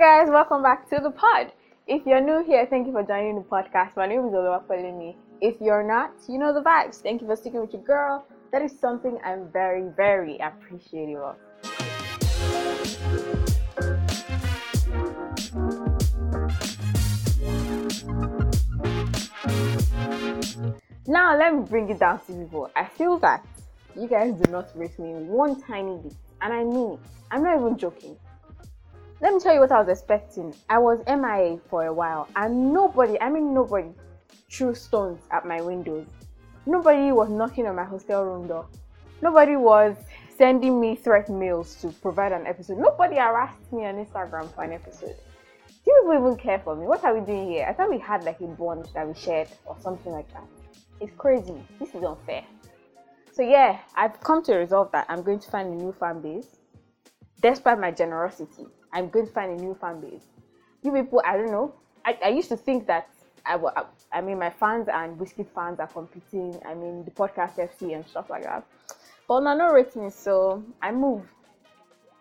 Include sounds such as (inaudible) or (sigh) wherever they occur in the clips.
Guys, welcome back to the pod. If you're new here, thank you for joining the podcast. My name is Oluwapolemi. If you're not, you know the vibes. Thank you for sticking with your girl. That is something I'm very, very appreciative of. Now let me bring it down to people. I feel that you guys do not rate me one tiny bit, and I mean it. I'm not even joking. Let me tell you what I was expecting. I was MIA for a while, and nobody, I mean nobody, threw stones at my windows. Nobody was knocking on my hostel room door. Nobody was sending me threat mails to provide an episode. Nobody harassed me on Instagram for an episode. Do you even care for me? What are we doing here? I thought we had like a bond that we shared or something like that. It's crazy. This is unfair. So yeah, I've come to resolve that I'm going to find a new fan base. Despite my generosity, I'm going to find a new fan base. You people, I don't know. I, I used to think that I, I, I mean my fans and Wizkid fans are competing. I mean the podcast FC and stuff like that. But no, no ratings, so I move.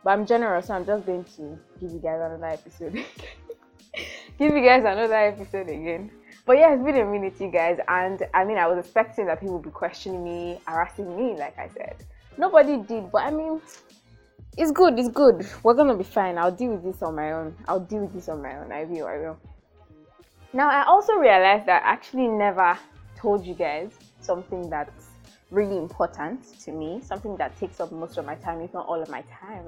But I'm generous, so I'm just going to give you guys another episode. (laughs) give you guys another episode again. But yeah, it's been a minute, you guys, and I mean, I was expecting that people would be questioning me, harassing me, like I said. Nobody did, but I mean, it's good, it's good. We're gonna be fine. I'll deal with this on my own. I'll deal with this on my own. I will, I will. Now, I also realized that I actually never told you guys something that's really important to me, something that takes up most of my time, if not all of my time.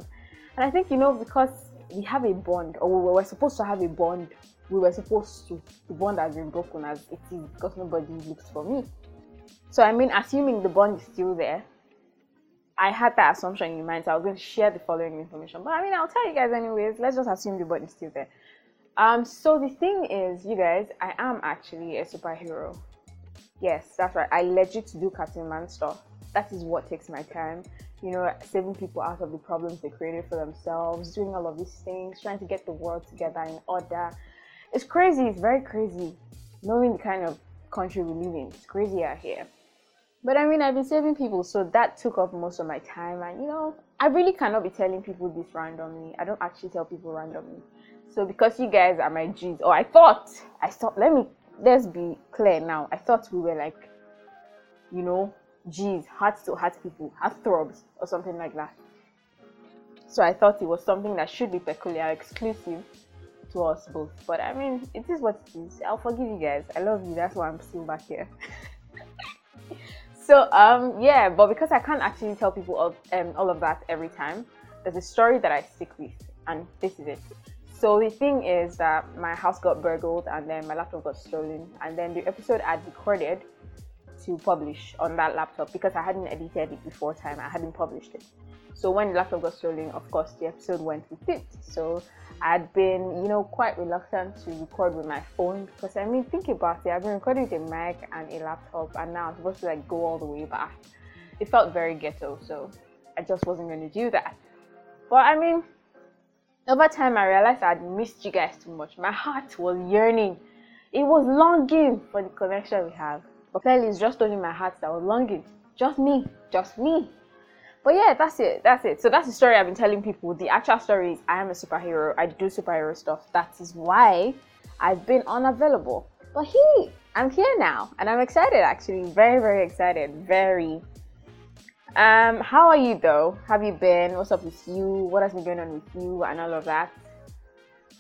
And I think, you know, because we have a bond, or we were supposed to have a bond we were supposed to. The bond has been broken as it is because nobody looks for me. So I mean, assuming the bond is still there, I had that assumption in mind. So I was going to share the following information. But I mean, I'll tell you guys anyways. Let's just assume the is still there. Um, so the thing is, you guys, I am actually a superhero. Yes, that's right. I legit do Captain Man stuff. That is what takes my time. You know, saving people out of the problems they created for themselves, doing all of these things, trying to get the world together in order, it's crazy. It's very crazy knowing the kind of country we live in. It's crazy out here. But I mean, I've been saving people, so that took up most of my time. And you know, I really cannot be telling people this randomly. I don't actually tell people randomly. So because you guys are my G's, or I thought, I thought, let me, let's be clear now. I thought we were like, you know, G's, heart to heart people, heart throbs, or something like that. So I thought it was something that should be peculiar, exclusive to us both. But I mean, it is what it is. I'll forgive you guys. I love you. That's why I'm still back here. (laughs) so um yeah, but because I can't actually tell people of, um, all of that every time, there's a story that I stick with, and this is it. So the thing is that my house got burgled and then my laptop got stolen, and then the episode I'd recorded to publish on that laptop because I hadn't edited it before time. I hadn't published it. So when the laptop got stolen, of course, the episode went with it. So I'd been, you know, quite reluctant to record with my phone because I mean, think about it. I've been recording with a mic and a laptop, and now I'm supposed to like go all the way back. It felt very ghetto, so I just wasn't going to do that. But I mean, over time, I realized I'd missed you guys too much. My heart was yearning, it was longing for the connection we have. But clearly, it's just only my heart that was longing. Just me, just me. But yeah, that's it. That's it. So that's the story I've been telling people. The actual story is I am a superhero. I do superhero stuff. That is why I've been unavailable. But he, I'm here now, and I'm excited. Actually, very, very excited. Very. Um, how are you though? Have you been? What's up with you? What has been going on with you, and all of that?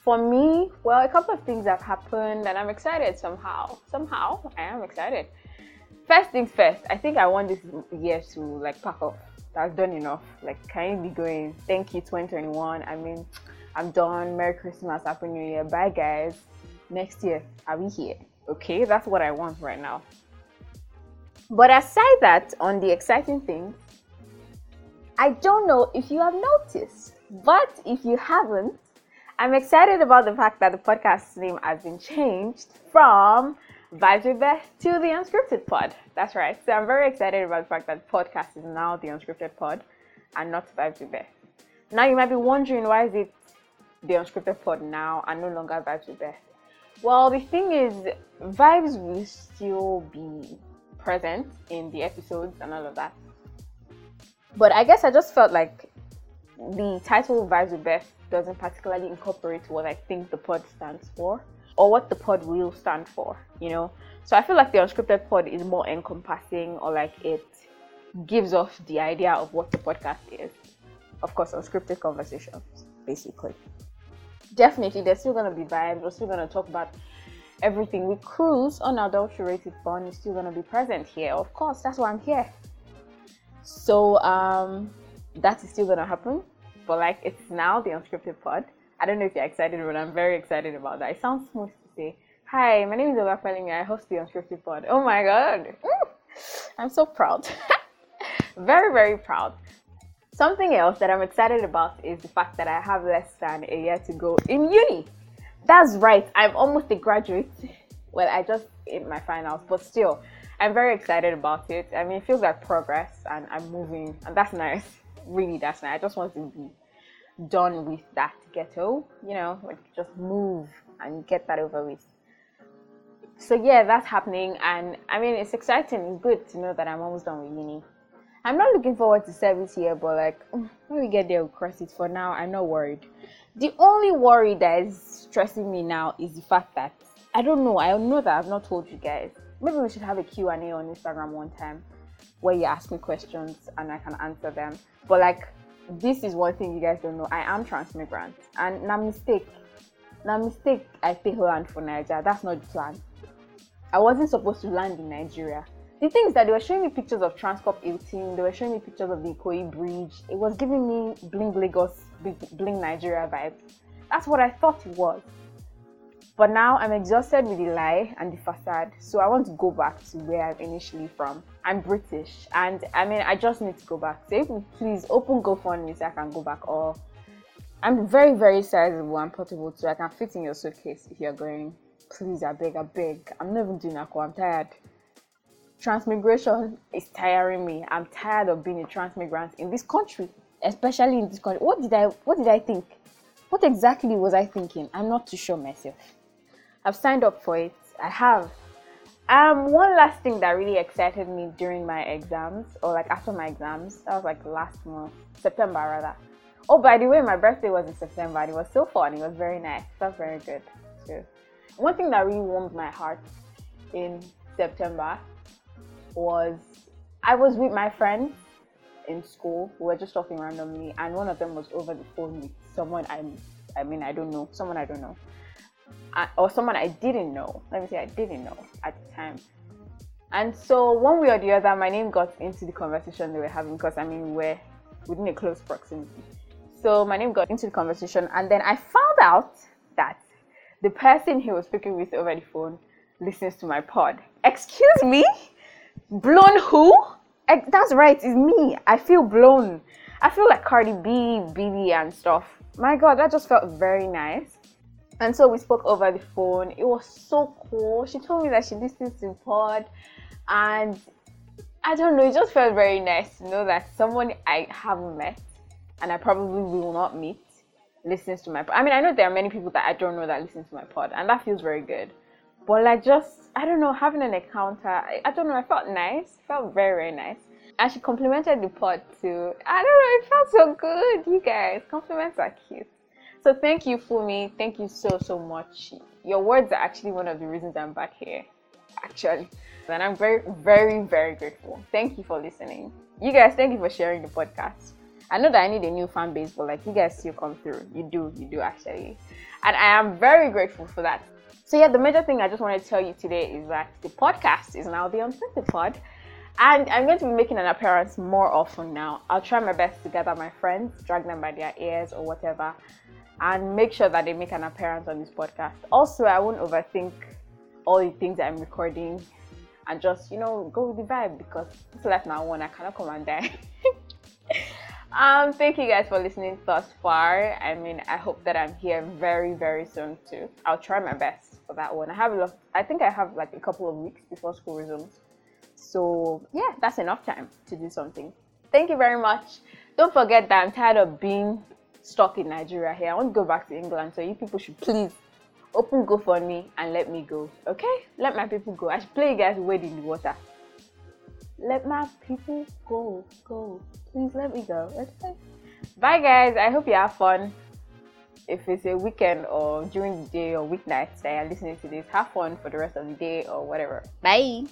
For me, well, a couple of things have happened, and I'm excited somehow. Somehow, I am excited. First things first. I think I want this year to like pack off that's done enough. Like, can you be going? Thank you, 2021. I mean, I'm done. Merry Christmas, Happy New Year. Bye, guys. Next year, are we here? Okay, that's what I want right now. But aside that, on the exciting thing, I don't know if you have noticed, but if you haven't, I'm excited about the fact that the podcast's name has been changed from Vibes with Beth to the Unscripted Pod. That's right. So I'm very excited about the fact that podcast is now the Unscripted Pod and not Vibes with Beth. Now you might be wondering why is it the Unscripted Pod now and no longer Vibes with Beth? Well, the thing is, vibes will still be present in the episodes and all of that. But I guess I just felt like the title Vibes with Beth doesn't particularly incorporate what I think the pod stands for or what the pod will stand for, you know. So I feel like the unscripted pod is more encompassing or like it gives off the idea of what the podcast is. Of course, unscripted conversations, basically. Definitely, there's still gonna be vibes. We're still gonna talk about everything. We cruise unadulterated fun is still gonna be present here. Of course, that's why I'm here. So um, that is still gonna happen. But like, it's now the unscripted pod. I don't know if you're excited, but I'm very excited about that. It sounds smooth to say, "Hi, my name is Ola Pelling. I host the unscripted pod." Oh my god, I'm so proud. (laughs) very, very proud. Something else that I'm excited about is the fact that I have less than a year to go in uni. That's right, I'm almost a graduate. (laughs) Well, I just in my finals, but still, I'm very excited about it. I mean, it feels like progress and I'm moving, and that's nice. Really, that's nice. I just want to be done with that ghetto, you know, like just move and get that over with. So, yeah, that's happening, and I mean, it's exciting. It's good to know that I'm almost done with uni. I'm not looking forward to service here, but like mm, when we get there, we'll cross it. For now, I'm not worried. The only worry that is stressing me now is the fact that I don't know. I know that I've not told you guys. Maybe we should have a Q&A on Instagram one time where you ask me questions and I can answer them. But like this is one thing you guys don't know. I am transmigrant and na mistake. Na mistake I take land for Nigeria. That's not the plan. I wasn't supposed to land in Nigeria the thing is that they were showing me pictures of Transcorp Hilton, they were showing me pictures of the Ikoyi Bridge. It was giving me Bling Lagos, Bling Nigeria vibes. That's what I thought it was. But now I'm exhausted with the lie and the facade, so I want to go back to where I'm initially from. I'm British, and I mean, I just need to go back. So if you please open GoFundMe so I can go back, or I'm very, very sizable and portable, so I can fit in your suitcase if you're going. Please, I beg, I beg. I'm not even doing that. I'm tired transmigration is tiring me. I'm tired of being a transmigrant in this country, especially in this country. What did I what did I think? What exactly was I thinking? I'm not too sure myself. I've signed up for it. I have. Um, one last thing that really excited me during my exams, or like after my exams, that was like last month, September rather. Oh, by the way, my birthday was in September and it was so fun. It was very nice. It was very good too. One thing that really warmed my heart in September was I was with my friends in school. We were just talking randomly, and one of them was over the phone with someone I, I mean, I don't know, someone I don't know, or someone I didn't know. Let me say I didn't know at the time. And so one way or the other, my name got into the conversation they were having because I mean we're within a close proximity. So my name got into the conversation, and then I found out that the person he was speaking with over the phone listens to my pod. Excuse me? Blown who? Eh, that's right, it's me. I feel blown. I feel like Cardi B, BB, and stuff. My God, that just felt very nice. And so we spoke over the phone. It was so cool. She told me that she listens to pod, and I don't know. It just felt very nice to know that someone I haven't met and I probably will not meet listens to my. Pod. I mean, I know there are many people that I don't know that listen to my pod, and that feels very good. But like just I don't know, having an encounter, I, I don't know, I felt nice. felt very, very nice. And she complimented the pod too. I don't know, it felt so good, you guys. Compliments are cute. So thank you, Fumi. Thank you so, so much. Your words are actually one of the reasons I'm back here, actually. And I'm very, very, very grateful. Thank you for listening. You guys, thank you for sharing the podcast. I know that I need a new fan base, but like you guys still come through. You do, you do actually. And I am very grateful for that. So yeah, the major thing I just want to tell you today is that the podcast is now the Unscripted Pod. And I'm going to be making an appearance more often now. I'll try my best to gather my friends, drag them by their ears or whatever, and make sure that they make an appearance on this podcast. Also, I won't overthink all the things I'm recording and just, you know, go with the vibe because it's life now one, I cannot come and die. (laughs) um, thank you guys for listening thus far. I mean, I hope that I'm here very, very soon too. I'll try my best for that one. I have a lot, I think I have like a couple of weeks before school resumes. So yeah, that's enough time to do something. Thank you very much. Don't forget that I'm tired of being stuck in Nigeria here. I want to go back to England, so you people should please open GoFundMe and let me go. Okay? Let my people go. I should play you guys wade in the water. Let my people go, go. Please let me go. Okay? Bye, guys. I hope you have fun. If it's a weekend or during the day or weeknights that you're listening to this, have fun for the rest of the day or whatever. Bye.